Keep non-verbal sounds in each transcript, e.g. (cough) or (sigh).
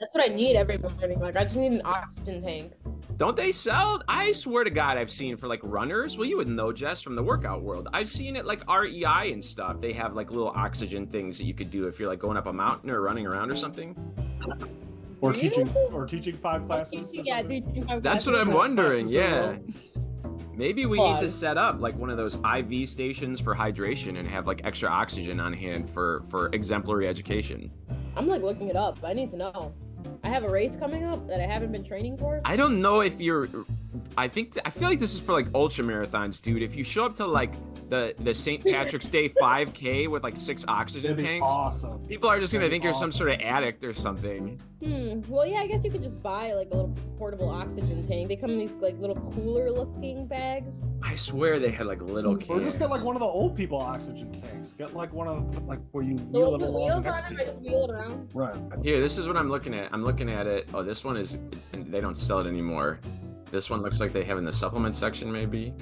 That's what I need every morning. Like I just need an oxygen tank. Don't they sell? I swear to God, I've seen for like runners. Well, you would know, Jess, from the workout world. I've seen it like REI and stuff. They have like little oxygen things that you could do if you're like going up a mountain or running around or something. Or Really? teaching or teaching five classes. or yeah, teaching five That's classes. what I'm wondering. classes in a Yeah. Maybe we need to set up like one of those IV stations for hydration and have like extra oxygen on hand for for exemplary education. I'm like looking it up. I need to know. I have a race coming up that I haven't been training for. I don't know if you're. I think I feel like this is for like ultra marathons, dude. If you show up to like the the St. Patrick's Day 5K with like six oxygen tanks, awesome. people are just gonna think be you're some sort of addict or something. Hmm. Well, yeah. I guess you could just buy like a little portable oxygen tank. They come in these like little cooler looking bags. I swear they had like little kids. Or just get like one of the old people oxygen tanks. Get like one of like where you wheel ones it along wheels next on to them, I you. just wheel it around. Right. Here, this is what I'm looking at. I'm looking at it. Oh, this one is. They don't sell it anymore. This one looks like they have in the supplement section, maybe.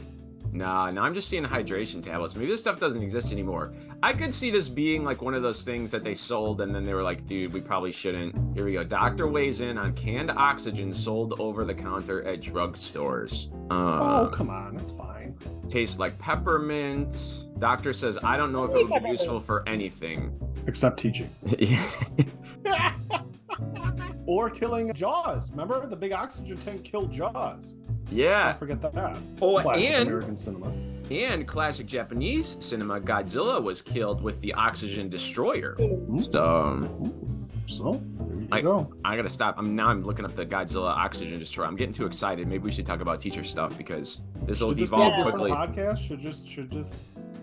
Nah, no, I'm just seeing hydration tablets. Maybe this stuff doesn't exist anymore. I could see this being like one of those things that they sold and then they were like, dude, we probably shouldn't. Here we go. Doctor weighs in on canned oxygen sold over the counter at drugstores. Oh, Uh, come on, that's fine. tastes like peppermint. Doctor says, I don't know if it would be useful for anything. Except teaching. Yeah. (laughs) (laughs) or killing Jaws. Remember the big oxygen tank killed Jaws. yeah. Don't forget that. Oh, Classic and American cinema. And classic Japanese cinema, Godzilla was killed with the oxygen destroyer. So um, So there you I- go. I gotta stop. I'm now I'm looking up the Godzilla oxygen destroyer. I'm getting too excited. Maybe we should talk about teacher stuff because this will devolve quickly. podcast? Should just should just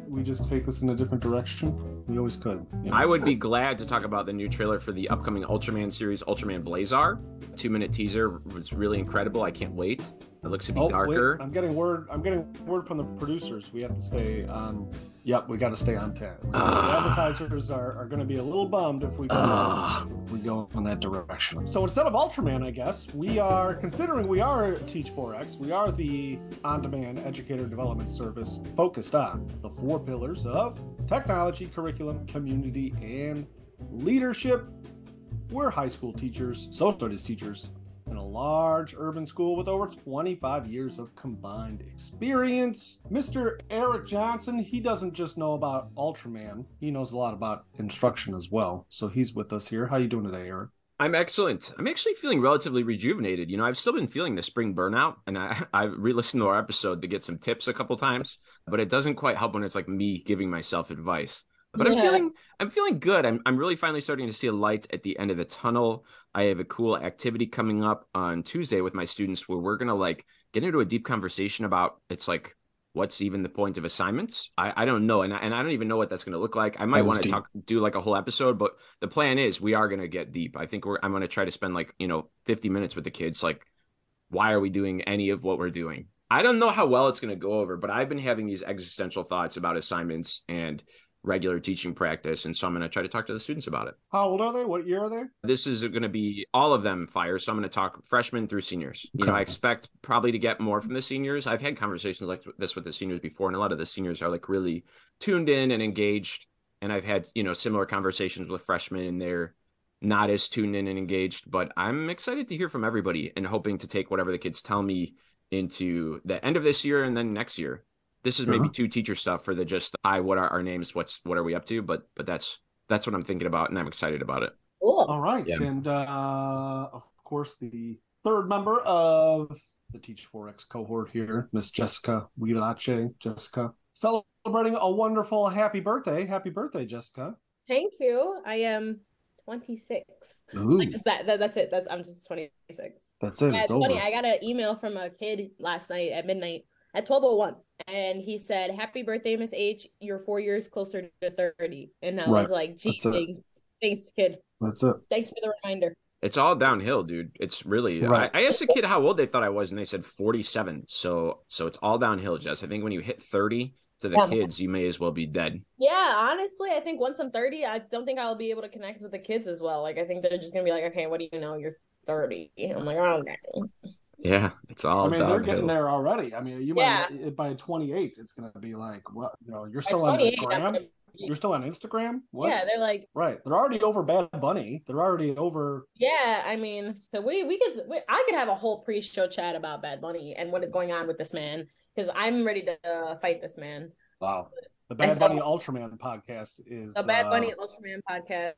we just take this in a different direction? We always could. you know? I would be glad to talk about the new trailer for the upcoming Ultraman series, Ultraman Blazar. Two minute teaser was really incredible. I can't wait. It looks to be Oh, wait, darker. I'm getting word. I'm getting word from the producers. We have to stay on. Yep, we got to stay on ten. the Ah. advertisers are, are going to be a little bummed if we go, if we go in that direction. So instead of Ultraman, I guess we are considering we are Teach 4X. We are the on-demand educator development service focused on the four pillars of technology, curriculum, community, and leadership. We're high school teachers, social studies teachers, in a large urban school with over 25 years of combined experience. Mr. Erik Johnson, he doesn't just know about Ultraman, he knows a lot about instruction as well. So he's with us here. How you doing today, Erik? I'm excellent. I'm actually feeling relatively rejuvenated. You know, I've still been feeling the spring burnout, and I (laughs) I've re-listened to our episode to get some tips a couple times, but it doesn't quite help when it's like me giving myself advice. But I'm feeling I'm feeling good. I'm I'm really finally starting to see a light at the end of the tunnel. I have a cool activity coming up on Tuesday with my students where we're gonna like get into a deep conversation about it's like what's even the point of assignments? I, I don't know and I, and I don't even know what that's going to look like. I might want to talk do like a whole episode but the plan is we are going to get deep. I think we're i'm going to try to spend like you know 50 minutes with the kids like why are we doing any of what we're doing? I don't know how well it's going to go over but i've been having these existential thoughts about assignments and regular teaching practice and so i'm going to try to talk to the students about it. How old are they? What year are they? this is going to be all of them Feyer so i'm going to talk freshmen through seniors. You know i expect probably to get more from the seniors. I've had conversations like this with the seniors before and a lot of the seniors are like really tuned in and engaged and i've had you know similar conversations with freshmen and they're not as tuned in and engaged but i'm excited to hear from everybody and hoping to take whatever the kids tell me into the end of this year and then next year this is maybe Sure. two teacher stuff for the just hi what are our names what's what are we up to but but that's that's what i'm thinking about and i'm excited about it Cool. All right. Yeah. And uh, of course, the third member of the Teach 4X cohort here, Miss Jessica Huirache. Jessica, celebrating a wonderful happy birthday. Happy birthday, Jessica. Thank you. I am 26. Ooh, Like just that, that. That's it. That's I'm just 26. that's it. Yeah, it's it's funny. over. I got an email from a kid last night at midnight at 12:01, and he said, "Happy birthday, Miss H. You're four years closer to 30." And I Right. was like, "Gee, thanks, thanks, kid. That's it. Thanks for the reminder." It's all downhill, dude. It's really. Right. I, I asked a kid how old they thought I was, and they said forty-seven. So, so it's all downhill, Jess. I think when you hit thirty to the Yeah. kids, you may as well be dead. Yeah, honestly, I think once I'm 30, I don't think I'll be able to connect with the kids as well. Like, I think they're just gonna be like, "Okay, what do you know? You're 30." I'm like, "Oh, okay." Yeah, it's all I mean, they're getting there already. I mean, you Yeah. might by 28, it's going to be like, well, you know, you're still on the 28, I'm gram. You're still on Instagram? What? Yeah, they're like right. They're already over Bad Bunny. They're already over. Yeah, I mean, so we we could we, I could have a whole pre-show chat about Bad Bunny and what is going on with this man because I'm ready to uh, fight this man. Wow. The Bad Bunny Ultraman podcast is the Bad Bunny uh, Ultraman podcast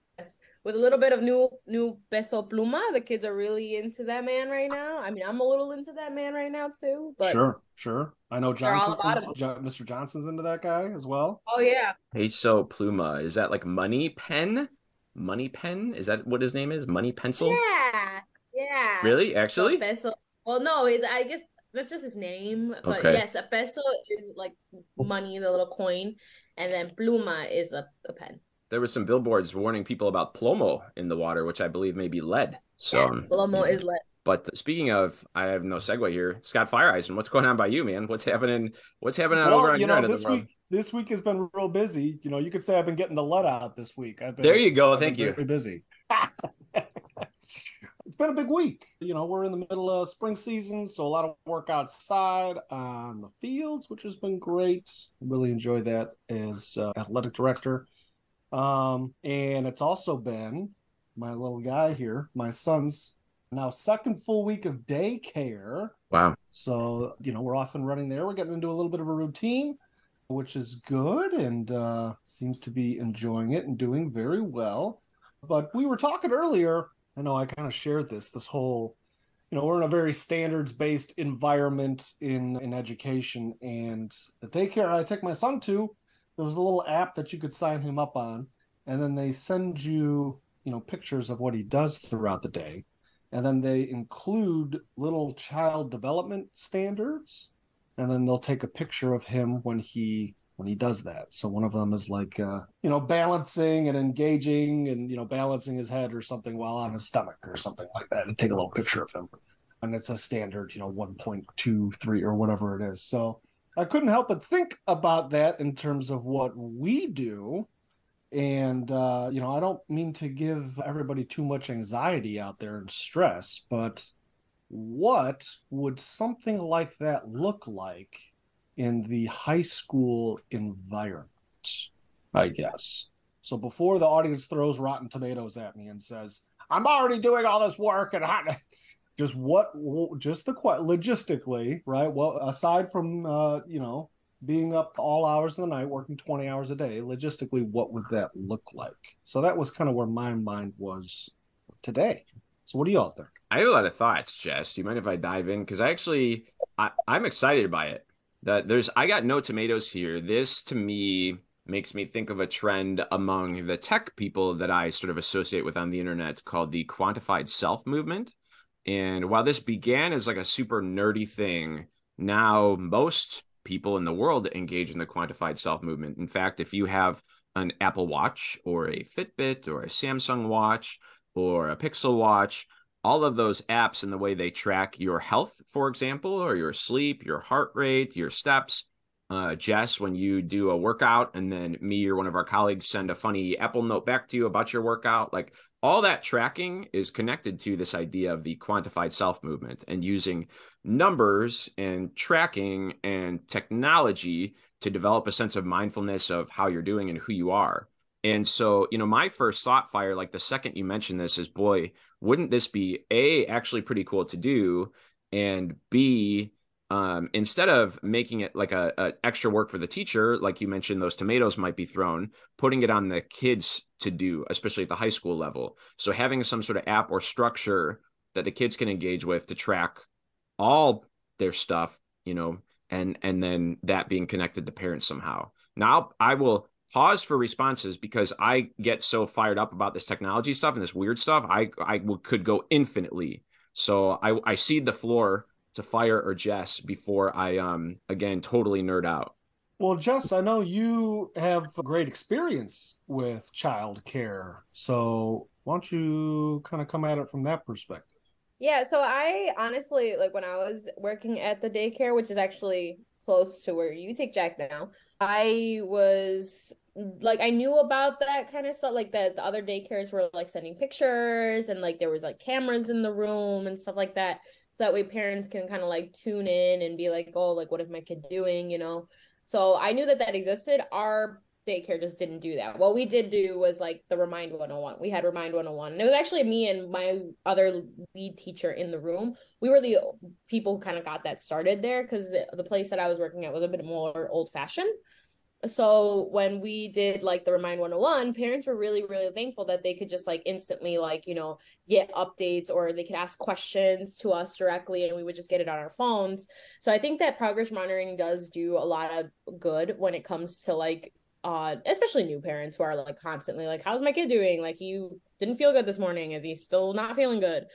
with a little bit of new new Peso Pluma. The kids are really into that man right now. I mean, I'm a little into that man right now too. But sure, sure. I know Johnson, Mr. Johnson's into that guy as well. Oh yeah. Peso Pluma is that like Money Pen? Money Pen is that what his name is? Money Pencil? Yeah, yeah. Really? Actually? So peso. Well, no, I guess that's just his name. But okay. yes, a peso is like money, the little coin, and then pluma is a, a pen. There were some billboards warning people about plomo in the water, which I believe may be lead. So yeah, plomo yeah. is lead. But speaking of, I have no segue here. Scott Feyereisen, what's going on by you, man? What's happening? What's happening well, over on you know, this week? This week has been real busy. You know, you could say I've been getting the let out this week. I've been, there you go. I've Thank you. Very busy. (laughs) it's been a big week. You know, we're in the middle of spring season, so a lot of work outside on the fields, which has been great. Really enjoy that as uh, athletic director. Um, and it's also been my little guy here, my son's now second full week of daycare. Wow. So, you know, we're off and running there. We're getting into a little bit of a routine, which is good and uh, seems to be enjoying it and doing very well. But we were talking earlier I know I kind of shared this, this whole, you know, we're in a very standards based environment in, in education. And the daycare I take my son to, there was a little app that you could sign him up on. And then they send you, you know, pictures of what he does throughout the day. And then they include little child development standards. And then they'll take a picture of him when he when he does that. So one of them is like uh, you know balancing and engaging and you know balancing his head or something while on his stomach or something like that, and take a little picture of him. And it's a standard, you know, one point two three or whatever it is. So I couldn't help but think about that in terms of what we do. And uh, you know, I don't mean to give everybody too much anxiety out there and stress, but what would something like that look like in the high school environment, I guess. So before the audience throws rotten tomatoes at me and says, I'm already doing all this work and I, (laughs) just what just the logistically right? Well aside from uh you know being up all hours of the night working 20 hours a day logistically what would that look like? So that was kind of where my mind was today. So what do y'all think? I have a lot of thoughts jess. Do you mind if i dive in? Because i actually I, i'm excited by it that there's I got no tomatoes here. This to me makes me think of a trend among the tech people that I sort of associate with on the internet called the quantified self movement. And while this began as like a super nerdy thing, now most people in the world engage in the quantified self movement. In fact, if you have an Apple Watch or a Fitbit or a Samsung Watch or a Pixel Watch, all of those apps and the way they track your health, for example, or your sleep, your heart rate, your steps. Uh, Jess, when you do a workout and then me or one of our colleagues send a funny Apple note back to you about your workout, like all that tracking is connected to this idea of the quantified self movement and using numbers and tracking and technology to develop a sense of mindfulness of how you're doing and who you are. And so, you know, my first thought Feyer, like the second you mentioned this, is boy, wouldn't this be A, actually pretty cool to do? And B, um, instead of making it like a, a, extra work for the teacher, like you mentioned, those tomatoes might be thrown, putting it on the kids to do, especially at the high school level. So having some sort of app or structure that the kids can engage with to track all their stuff, you know, and and then that being connected to parents somehow. Now I will pause for responses because I get so fired up about this technology stuff and this weird stuff. I I could go infinitely. So I I cede the floor to Feyer or Jess before I um again totally nerd out. Well, Jess, I know you have great experience with child care. So why don't you kind of come at it from that perspective? Yeah, so I honestly like when I was working at the daycare, which is actually close to where you take Jack now. I was like I knew about that kind of stuff like that the other daycares were like sending pictures and like there was like cameras in the room and stuff like that so that way parents can kind of like tune in and be like oh like what is my kid doing you know so I knew that that existed our daycare just didn't do that. What we did do was like the Remind 101. We had Remind 101. And it was actually me and my other lead teacher in the room. We were the people who kind of got that started there because the place that I was working at was a bit more old fashioned so when we did like the remind 101 parents were really really thankful that they could just like instantly like you know get updates or they could ask questions to us directly and we would just get it on our phones so i think that progress monitoring does do a lot of good when it comes to like uh especially new parents who are like constantly like how's my kid doing like you didn't feel good this morning is he still not feeling good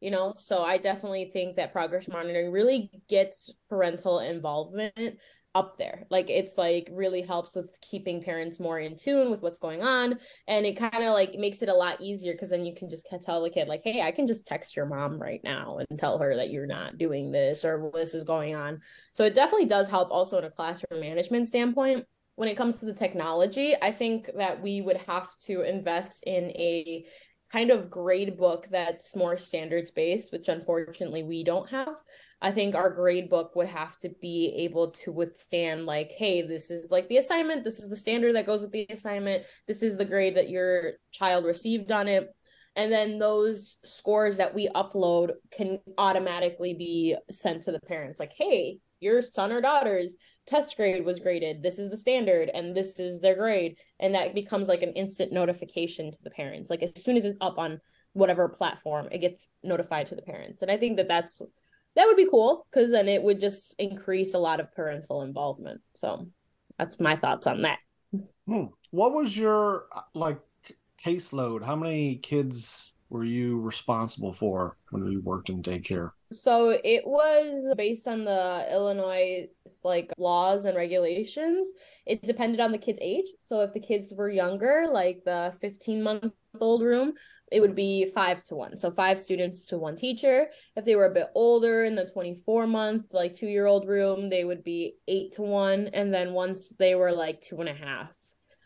you know so i definitely think that progress monitoring really gets parental involvement up there. Like it's like really helps with keeping parents more in tune with what's going on. And it kind of like makes it a lot easier because then you can just tell the kid, like, hey, I can just text your mom right now and tell her that you're not doing this or this is going on. So it definitely does help also in a classroom management standpoint. When it comes to the technology, I think that we would have to invest in a kind of grade book that's more standards based, which unfortunately we don't have. I think our grade book would have to be able to withstand, like, hey, this is like the assignment, this is the standard that goes with the assignment, this is the grade that your child received on it. And then those scores that we upload can automatically be sent to the parents, like, hey, your son or daughter's test grade was graded. This is the standard, and this is their grade. And that becomes like an instant notification to the parents. Like, as soon as it's up on whatever platform, it gets notified to the parents. And I think that that's that would be cool because then it would just increase a lot of parental involvement. So that's my thoughts on that. Hmm. What was your like caseload? How many kids were you responsible for when you worked in daycare? So it was based on the Illinois like laws and regulations. It depended on the kid's age. So if the kids were younger, like the 15 month old room, it would be five to one. So five students to one teacher. If they were a bit older in the 24 month, like two year old room, they would be eight to one. And then once they were like two and a half,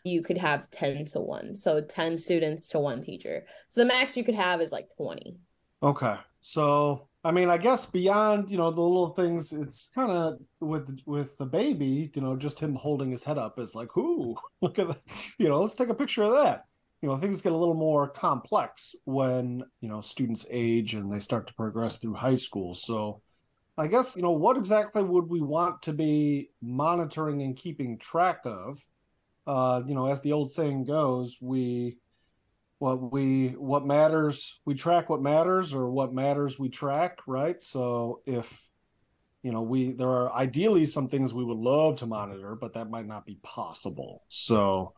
you could have 10 to one. So 10 students to one teacher. So the max you could have is like 20. Okay. So I mean, I guess beyond you know the little things, it's kind of with with the baby, you know, just him holding his head up is like, "Ooh, (laughs) look at that!" (laughs) You know, let's take a picture of that you know things get a little more complex when you know students age and they start to progress through high school so i guess you know what exactly would we want to be monitoring and keeping track of uh you know as the old saying goes we what we what matters we track what matters or what matters we track right so if you know we there are ideally some things we would love to monitor but that might not be possible so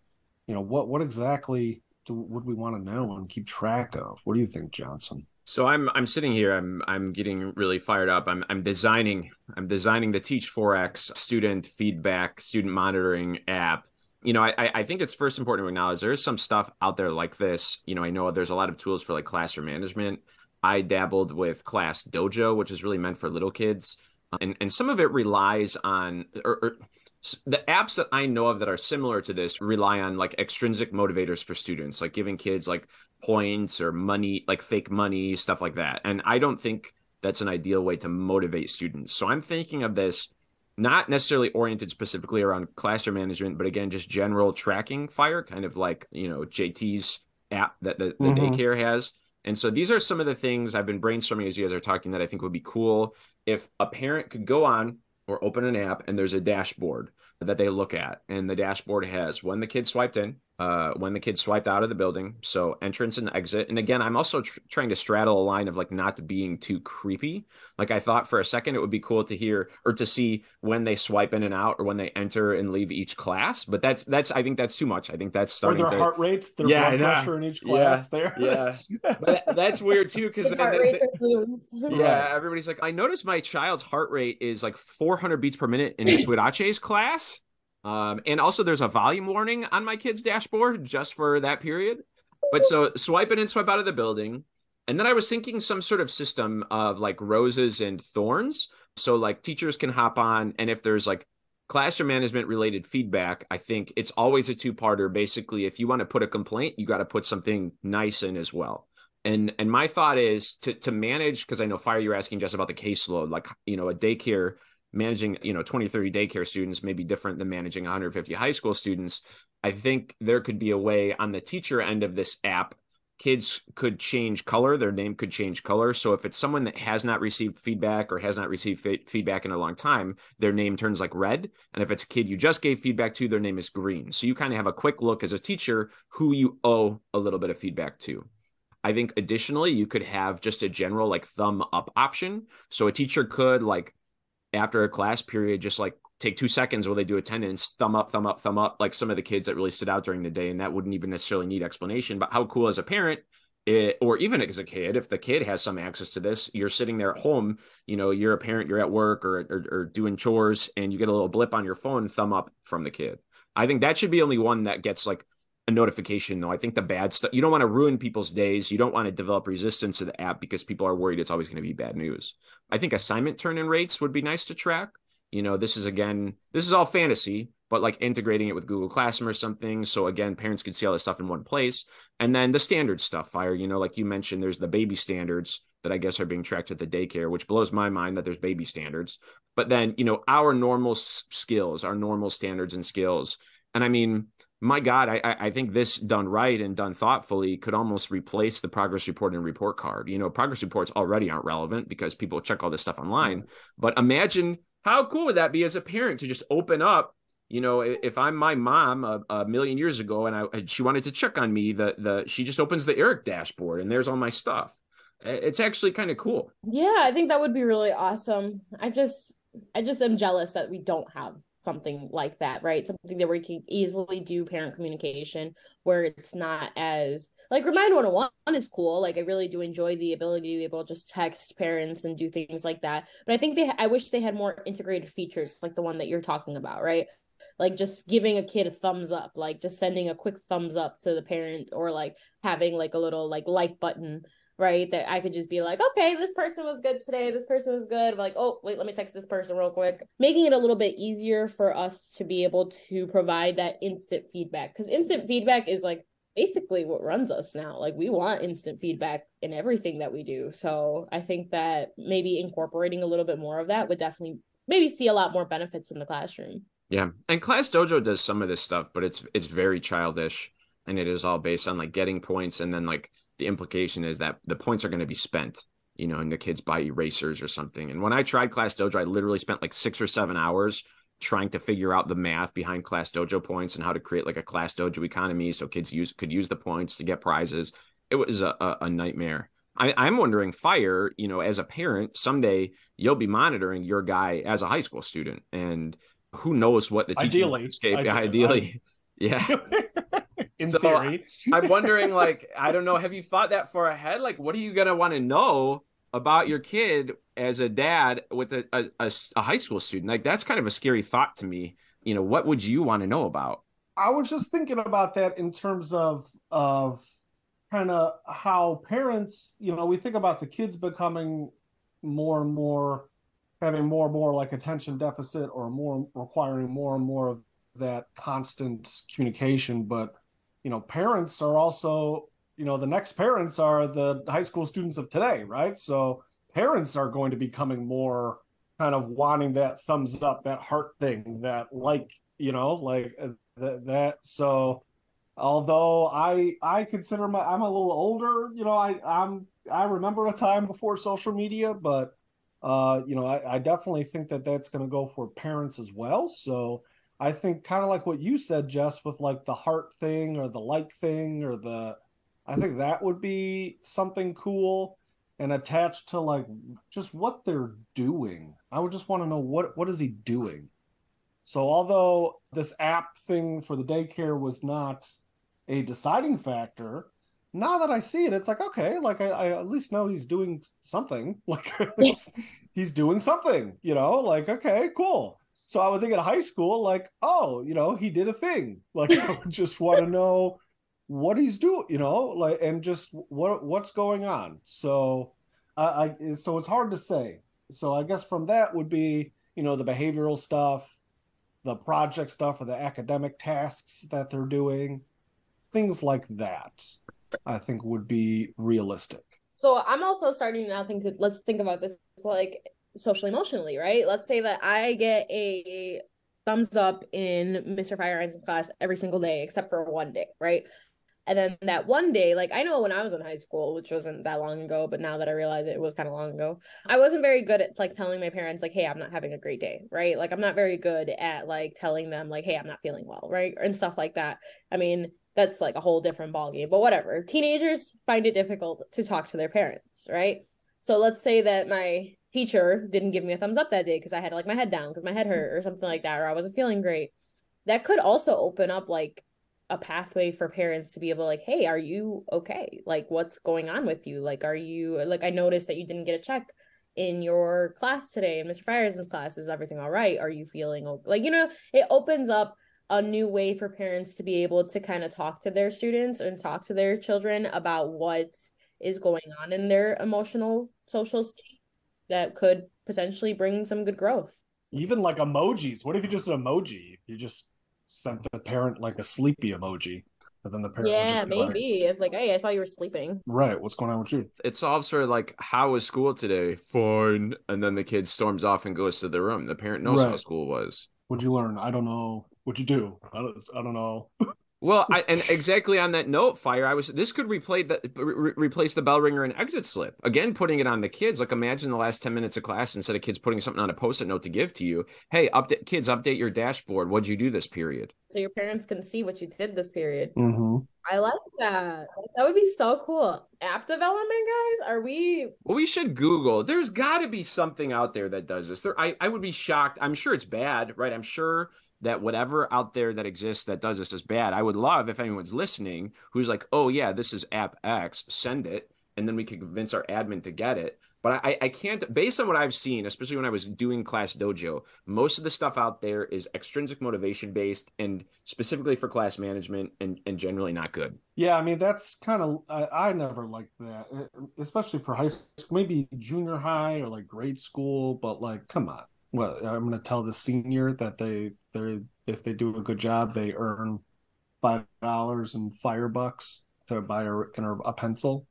you know what what exactly do, do we want to know and keep track of? What do you think, Johnson? So I'm I'm sitting here. I'm I'm getting really fired up. I'm I'm designing I'm designing the Teach 4X student feedback student monitoring app. You know, I I think it's first important to acknowledge there is some stuff out there like this. You know, I know there's a lot of tools for like classroom management. I dabbled with Class Dojo, which is really meant for little kids, um, and and some of it relies on or, or the apps that I know of that are similar to this rely on like extrinsic motivators for students, like giving kids like points or money, like fake money, stuff like that. And I don't think that's an ideal way to motivate students. So I'm thinking of this not necessarily oriented specifically around classroom management, but again, just general tracking Feyer, kind of like, you know, JT's app that the, the mm-hmm. daycare has. And so these are some of the things I've been brainstorming as you guys are talking that I think would be cool if a parent could go on or open an app and there's a dashboard that they look at and the dashboard has when the kid swiped in uh, when the kid swiped out of the building so entrance and exit. And again i'm also tr- trying to straddle a line of like not being too creepy. Like i thought for a second it would be cool to hear or to see when they swipe in and out or when they enter and leave each class but that's that's i think that's too much. I think that's starting or their to, heart rates their yeah, blood pressure in each class yeah, there. yeah. (laughs) But that's weird too because (laughs) yeah everybody's like i noticed my child's heart rate is like 400 beats per minute in (laughs) Huirache's class um, and also, there's a volume warning on my kid's dashboard just for that period. But so swipe in and swipe out of the building. And then I was thinking some sort of system of like roses and thorns. So like teachers can hop on, and if there's like classroom management related feedback, I think it's always a two parter. Basically, if you want to put a complaint, you got to put something nice in as well. And and my thought is to to manage because I know Feyer you're asking just about the caseload, like you know a daycare managing you know 20 30 daycare students may be different than managing 150 high school students. I think there could be a way on the teacher end of this app kids could change color their name could change color. So if it's someone that has not received feedback or has not received feedback in a long time their name turns like red. And if it's a kid you just gave feedback to their name is green. So you kind of have a quick look as a teacher who you owe a little bit of feedback to. I think additionally you could have just a general like thumb up option. So a teacher could like after a class period just like take two seconds while they do attendance, thumb up, thumb up, thumb up, like some of the kids that really stood out during the day. And that wouldn't even necessarily need explanation. But how cool as a parent, it, or even as a kid, if the kid has some access to this, you're sitting there at home, you know, you're a parent, you're at work or, or, or doing chores, and you get a little blip on your phone, thumb up from the kid. I think that should be only one that gets like a notification though. I think the bad stuff you don't want to ruin people's days. You don't want to develop resistance to the app because people are worried it's always going to be bad news. I think assignment turn in rates would be nice to track you know this is again this is all fantasy but like integrating it with google classroom or something so again parents can see all this stuff in one place and then the standard stuff Feyer you know like you mentioned there's the baby standards that i guess are being tracked at the daycare which blows my mind that there's baby standards but then you know our normal skills our normal standards and skills and i mean my God, I, I think this done right and done thoughtfully could almost replace the progress report and report card. You know, progress reports already aren't relevant because people check all this stuff online. But imagine how cool would that be as a parent to just open up? You know, if I'm my mom a, a million years ago and I she wanted to check on me, the the she just opens the Erik dashboard and there's all my stuff. It's actually kind of cool. Yeah, I think that would be really awesome. I just I just am jealous that we don't have something like that, right? Something that we can easily do parent communication where it's not as like Remind 101 is cool. Like I really do enjoy the ability to be able to just text parents and do things like that. But I think they I wish they had more integrated features like the one that you're talking about, right? Like just giving a kid a thumbs up, like just sending a quick thumbs up to the parent or like having like a little like like button right? That I could just be like, okay, this person was good today. This person was good. Like, oh, wait, let me text this person real quick. Making it a little bit easier for us to be able to provide that instant feedback because instant feedback is like basically what runs us now. Like we want instant feedback in everything that we do. So I think that maybe incorporating a little bit more of that would definitely maybe see a lot more benefits in the classroom. Yeah. And Class Dojo does some of this stuff, but it's it's very childish and it is all based on like getting points and then like the implication is that the points are going to be spent, you know, and the kids buy erasers or something. And when I tried Class Dojo, I literally spent like 6 or 7 hours trying to figure out the math behind class dojo points and how to create like a class dojo economy so kids use could use the points to get prizes. It was a, a, a nightmare. I, i'm wondering Feyer you know as a parent someday you'll be monitoring your guy as a high school student and who knows what the teaching ideally, landscape ideally, ideally yeah. (laughs) In so theory. I'm wondering like i don't know have you thought that far ahead? Like what are you gonna want to know about your kid as a dad with a, a, a, high school student? Like that's kind of a scary thought to me. You know what would you want to know about? I was just thinking about that in terms of of kind of how parents you know we think about the kids becoming more and more having more and more like attention deficit or more requiring more and more of that constant communication but you know parents are also you know the next parents are the high school students of today right? So parents are going to be coming more kind of wanting that thumbs up that heart thing that like you know like uh, that, that. So although i i consider my i'm a little older you know i i'm i remember a time before social media but uh you know i, I definitely think that that's going to go for parents as well. So i think kind of like what you said jess with like the heart thing or the like thing or the I think that would be something cool and attached to like just what they're doing. I would just want to know what what is he doing. So although this app thing for the daycare was not a deciding factor, now that I see it, it's like okay, like I, I at least know he's doing something. (laughs) Like he's doing something, you know. Like okay, cool. So I would think in high school, like oh, you know, he did a thing. Like I would just want to (laughs) know what he's doing, you know, like and just what what's going on. So I, I so it's hard to say. So I guess from that would be, you know, the behavioral stuff, the project stuff or the academic tasks that they're doing, things like that. I think would be realistic. So I'm also starting now think let's think about this like social emotionally, right? Let's say that I get a thumbs up in Mr. Feyereisen class every single day except for one day, right? And then that one day, like I know when I was in high school, which wasn't that long ago, but now that I realize it, it was kind of long ago, I wasn't very good at like telling my parents, like, hey, I'm not having a great day, right? Like I'm not very good at like telling them, like, hey, I'm not feeling well, right? And stuff like that. I mean, that's like a whole different ballgame, but whatever. Teenagers find it difficult to talk to their parents, right? So let's say that my teacher didn't give me a thumbs up that day because I had like my head down because my head hurt or something like that, or I wasn't feeling great. That could also open up like a pathway for parents to be able to like, hey, are you okay? Like, what's going on with you? Like, are you like I noticed that you didn't get a check in your class today, Mr. Feyereisen's class. Is everything all right? Are you feeling like you know? It opens up a new way for parents to be able to kind of talk to their students and talk to their children about what is going on in their emotional social state that could potentially bring some good growth. Even like emojis. What if you just an emoji? You just sent the parent like a sleepy emoji. And then the parent Yeah, maybe. Like, it's like, hey, I saw you were sleeping. Right. What's going on with you? It solves for like, how was school today? Fine. And then the kid storms off and goes to the room. The parent knows right. how school was. What'd you learn? I don't know. What'd you do? I don't, I don't know. (laughs) Well, I, and exactly on that note, Feyer. I was this could replace the re- replace the bell ringer and exit slip again, putting it on the kids. Like imagine the last ten minutes of class instead of kids putting something on a post-it note to give to you. Hey, update kids, update your dashboard. What'd you do this period? So your parents can see what you did this period. Mm-hmm. I like that. That would be so cool. App development, guys. Are we? Well, we should Google. There's got to be something out there that does this. There, I, I would be shocked. I'm sure it's bad, right? I'm sure that whatever out there that exists that does this is bad. I would love if anyone's listening who's like, oh yeah, this is app X, send it, and then we can convince our admin to get it. But I, I can't, based on what I've seen, especially when I was doing Class Dojo, most of the stuff out there is extrinsic motivation based and specifically for class management and, and generally not good. Yeah, I mean, that's kind of, I, I never liked that, especially for high school, maybe junior high or like grade school, but like, come on well, I'm going to tell the senior that they they if they do a good job, they earn five dollars in fire bucks to buy a, a pencil.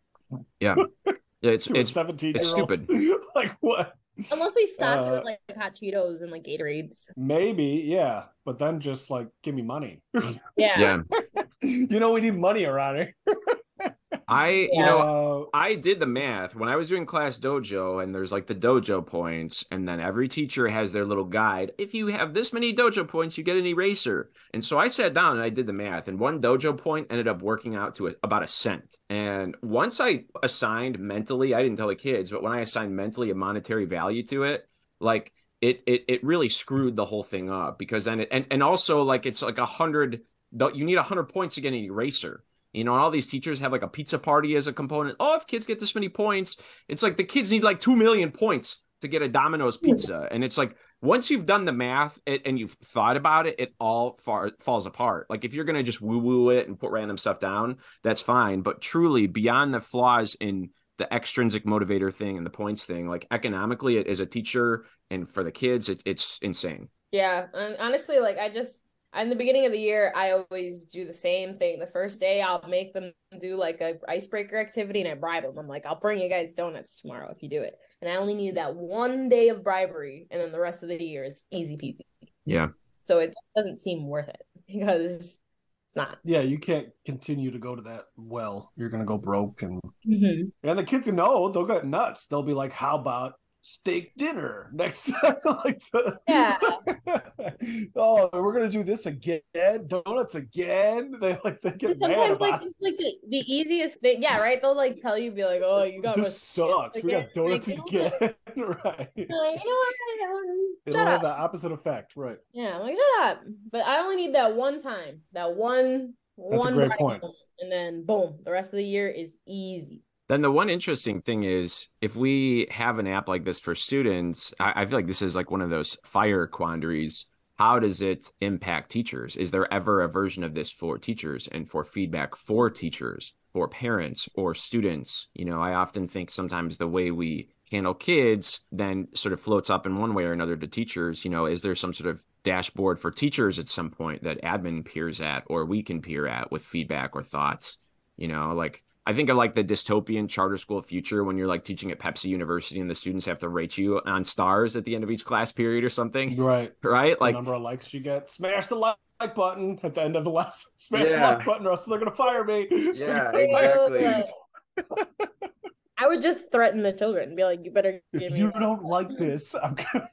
Yeah, (laughs) yeah, it's it's seventeen. It's stupid. (laughs) like what? Unless we stock uh, it with like hot Cheetos and like Gatorades. Maybe, yeah. But then just like give me money. yeah. Yeah. (laughs) you know we need money around here. I, you know, I did the math when I was doing class dojo, and there's like the dojo points, and then every teacher has their little guide. If you have this many dojo points, you get an eraser. And so I sat down and I did the math, and one dojo point ended up working out to a, about a cent. And once I assigned mentally, I didn't tell the kids, but when I assigned mentally a monetary value to it, like it, it, it really screwed the whole thing up because then it, and, and also like it's like a hundred, you need a hundred points to get an eraser. You know, and all these teachers have like a pizza party as a component. Oh, if kids get this many points, it's like the kids need like 2 million points to get a Domino's pizza. And it's like once you've done the math and you've thought about it, it all far, falls apart. Like if you're going to just woo woo it and put random stuff down, that's fine. But truly, beyond the flaws in the extrinsic motivator thing and the points thing, like economically, as a teacher and for the kids, it, it's insane. Yeah. And honestly, like I just, in the beginning of the year, I always do the same thing. The first day, I'll make them do like a icebreaker activity, and I bribe them. I'm like, I'll bring you guys donuts tomorrow if you do it. And I only need that one day of bribery, and then the rest of the year is easy peasy. Yeah. So it doesn't seem worth it (laughs) because it's not. Yeah, you can't continue to go to that well. You're gonna go broke, and mm-hmm. and the kids know they'll get nuts. They'll be like, "How about steak dinner next time. (laughs) like the, yeah. (laughs) oh, we're gonna do this again. Donuts again. (laughs) They like they get sometimes like just like the, the easiest thing. Yeah, right. They'll like tell you, be like, oh, you got this sucks. Like, we got donuts like, again. right. Like, you know what? It'll have the opposite effect, right? Yeah, I'm like shut up. But I only need that one time. That one. That's one a great point. And then boom, the rest of the year is easy. Then the one interesting thing is if we have an app like this for students, I, I, feel like this is like one of those fire quandaries. How does it impact teachers? Is there ever a version of this for teachers and for feedback for teachers, for parents or students? You know, I often think sometimes the way we handle kids then sort of floats up in one way or another to teachers. You know, is there some sort of dashboard for teachers at some point that admin peers at or we can peer at with feedback or thoughts? You know, like I think of like the dystopian charter school future when you're like teaching at Pepsi University and the students have to rate you on stars at the end of each class period or something. Right. Right. Like the number of likes you get. Smash the like button at the end of the lesson. Smash Yeah. the like button or else they're gonna fire me. Yeah, (laughs) exactly. I would just threaten the children, and be like, "You better give If me." you that." don't like this, I'm gonna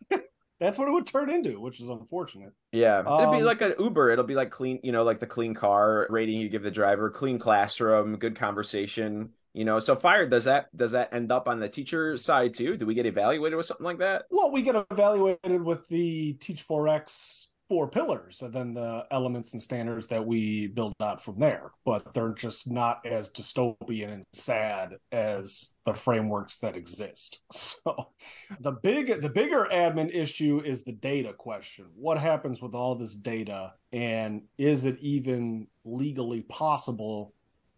that's what it would turn into, which is unfortunate. Yeah, it'd be Um, like an Uber. It'll be like clean, you know, like the clean car rating you give the driver, clean classroom, good conversation. You know, so Feyer does that does that end up on the teacher side too? Do we get evaluated with something like that? Well, we get evaluated with the Teach 4X four pillars and then the elements and standards that we build out from there. But they're just not as dystopian and sad as the frameworks that exist. (laughs) So the big the bigger admin issue is the data question. What happens with all this data and is it even legally possible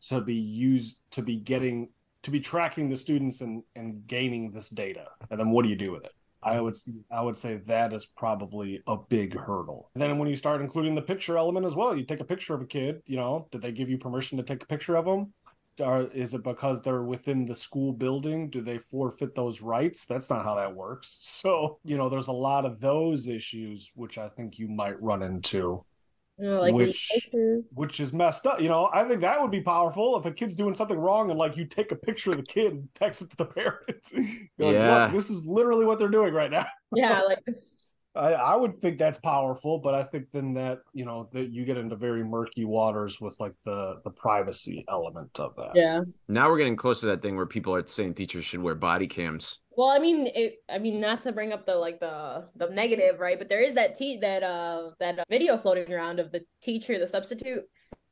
to be used to be getting to be tracking the students and and gaining this data? And then what do you do with it? I would see, I would say that is probably a big hurdle. And then when you start including the picture element as well, you take a picture of a kid, you know, did they give you permission to take a picture of them? Or is it because they're within the school building? Do they forfeit those rights? That's not how that works. (laughs) So, you know, there's a lot of those issues which I think you might run into You know, like which- which is messed up. You know, I think that would be powerful if a kid's doing something wrong and like you take a picture of the kid and text it to the (laughs) parents. You're like, Yeah. This is literally what they're doing right now. yeah, like this. I, I would think that's powerful, but I think then that you know that you get into very murky waters with like the the privacy element of that. Yeah. Now we're getting close to that thing where people are saying teachers should wear body cams. Well, I mean, it. I mean, not to bring up the like the the negative, right? But there is that te- that uh that uh, video floating around of the teacher, the substitute,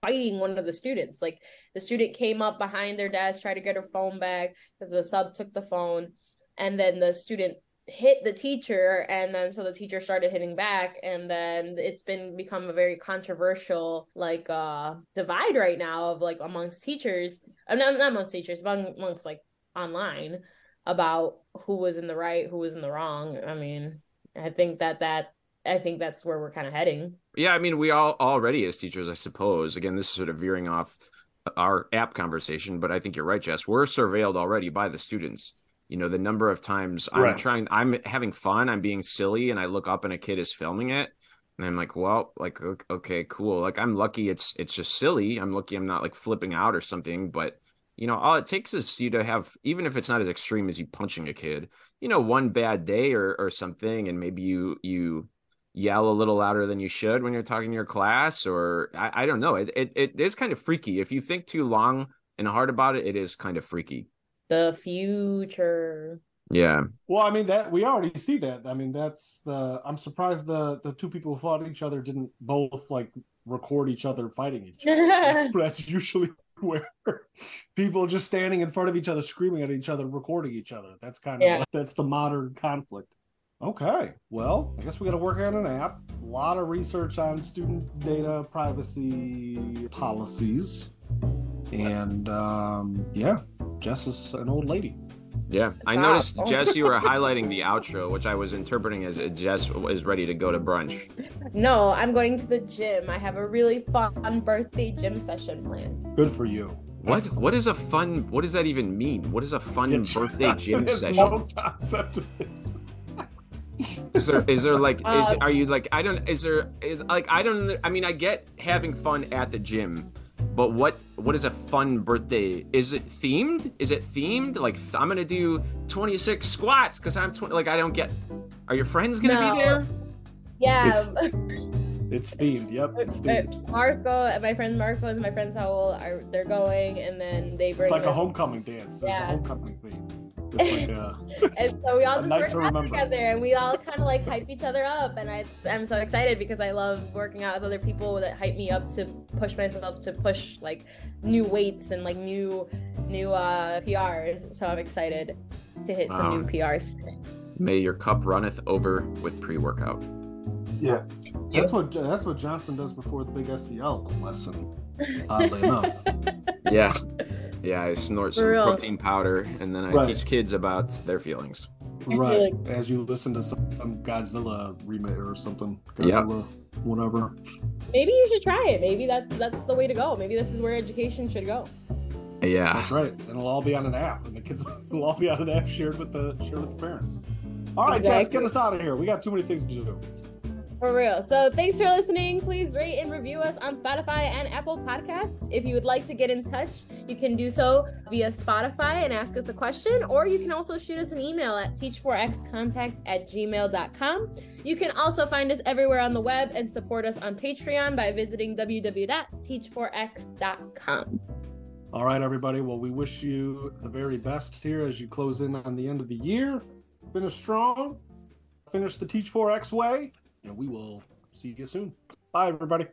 fighting one of the students. Like the student came up behind their desk, tried to get her phone back because the sub took the phone, and then the student hit the teacher, and then so the teacher started hitting back, and then it's been become a very controversial like uh divide right now of like amongst teachers. Uh, not not amongst teachers, but amongst like online about who was in the right, who was in the wrong. I mean, I think that that I think that's where we're kind of heading. Yeah, I mean, we all already as teachers, I suppose. Again, this is sort of veering off our app conversation, but I think you're right, Jess. We're surveilled already by the students. You know, the number of times I'm Right. trying, I'm having fun, I'm being silly, and I look up and a kid is filming it, and I'm like, well, like, okay, cool. Like, I'm lucky it's it's just silly. I'm lucky I'm not like flipping out or something, but you know, all it takes is you to have, even if it's not as extreme as you punching a kid, you know, one bad day or or something, and maybe you you yell a little louder than you should when you're talking to your class or I, I don't know it, it it is kind of freaky if you think too long and hard about it it is kind of freaky The future. yeah Well, I mean that we already see that. I mean that's the. I'm surprised the the two people who fought each other didn't both like record each other fighting each other. that's, (laughs) that's usually (laughs) where people just standing in front of each other screaming at each other recording each other that's kind of Yeah. that's the modern conflict okay well i guess we got to work on an app a lot of research on student data privacy policies and um yeah jess is an old lady. Yeah i Stop. noticed (laughs) jess you were highlighting the outro which i was interpreting as uh, jess is ready to go to brunch. No, I'm going to the gym. I have a really fun birthday gym session planned. good for you. What? That's- what is a fun what does that even mean? What is a fun Yeah, birthday gym has session? no concept of this. Is there is there like is Uh, are you like i don't is there is like i don't i mean i get having fun at the gym but what what is a fun birthday? Is it themed? Is it themed? Like th- i'm gonna do 26 squats because i'm 20 like i don't get are your friends gonna No. be there? Yeah, It's- (laughs) it's themed. Yep it's uh, themed. Marco and my friend Marco and my friend Saul are they're going, and then they bring. it's like a homecoming dance. There's a Yeah. homecoming theme. it's like uh (laughs) And so we all just work to out remember. together, and we all kind of like hype each other up. And I, I'm so excited because I love working out with other people that hype me up to push myself to push like new weights and like new, new uh PRs. So I'm excited to hit Wow. some new PRs. may your cup runneth over with pre-workout Yeah, that's what that's what Johnson does before the big SEL lesson. Oddly (laughs) enough, yeah yeah i snort For some real. protein powder and then i Right. teach kids about their feelings right? As you listen to some um, Godzilla remake or something, Yep. Godzilla, whatever. Maybe you should try it. Maybe that's that's the way to go. Maybe this is where education should go. Yeah. That's right. And it'll all be on an app, and the kids (laughs) will all be on an app shared with the shared with the parents. All right, Jess, get us out of here. We got too many things to do. For real. So thanks for listening. Please rate and review us on Spotify and Apple Podcasts. If you would like to get in touch, you can do so via Spotify and ask us a question, or you can also shoot us an email at teach4xcontact at gmail.com. You can also find us everywhere on the web and support us on Patreon by visiting www.teach4x.com. All right, everybody. Well, we wish you the very best here as you close in on the end of the year. Finish strong. Finish the Teach 4X and we will see you soon. Bye, everybody.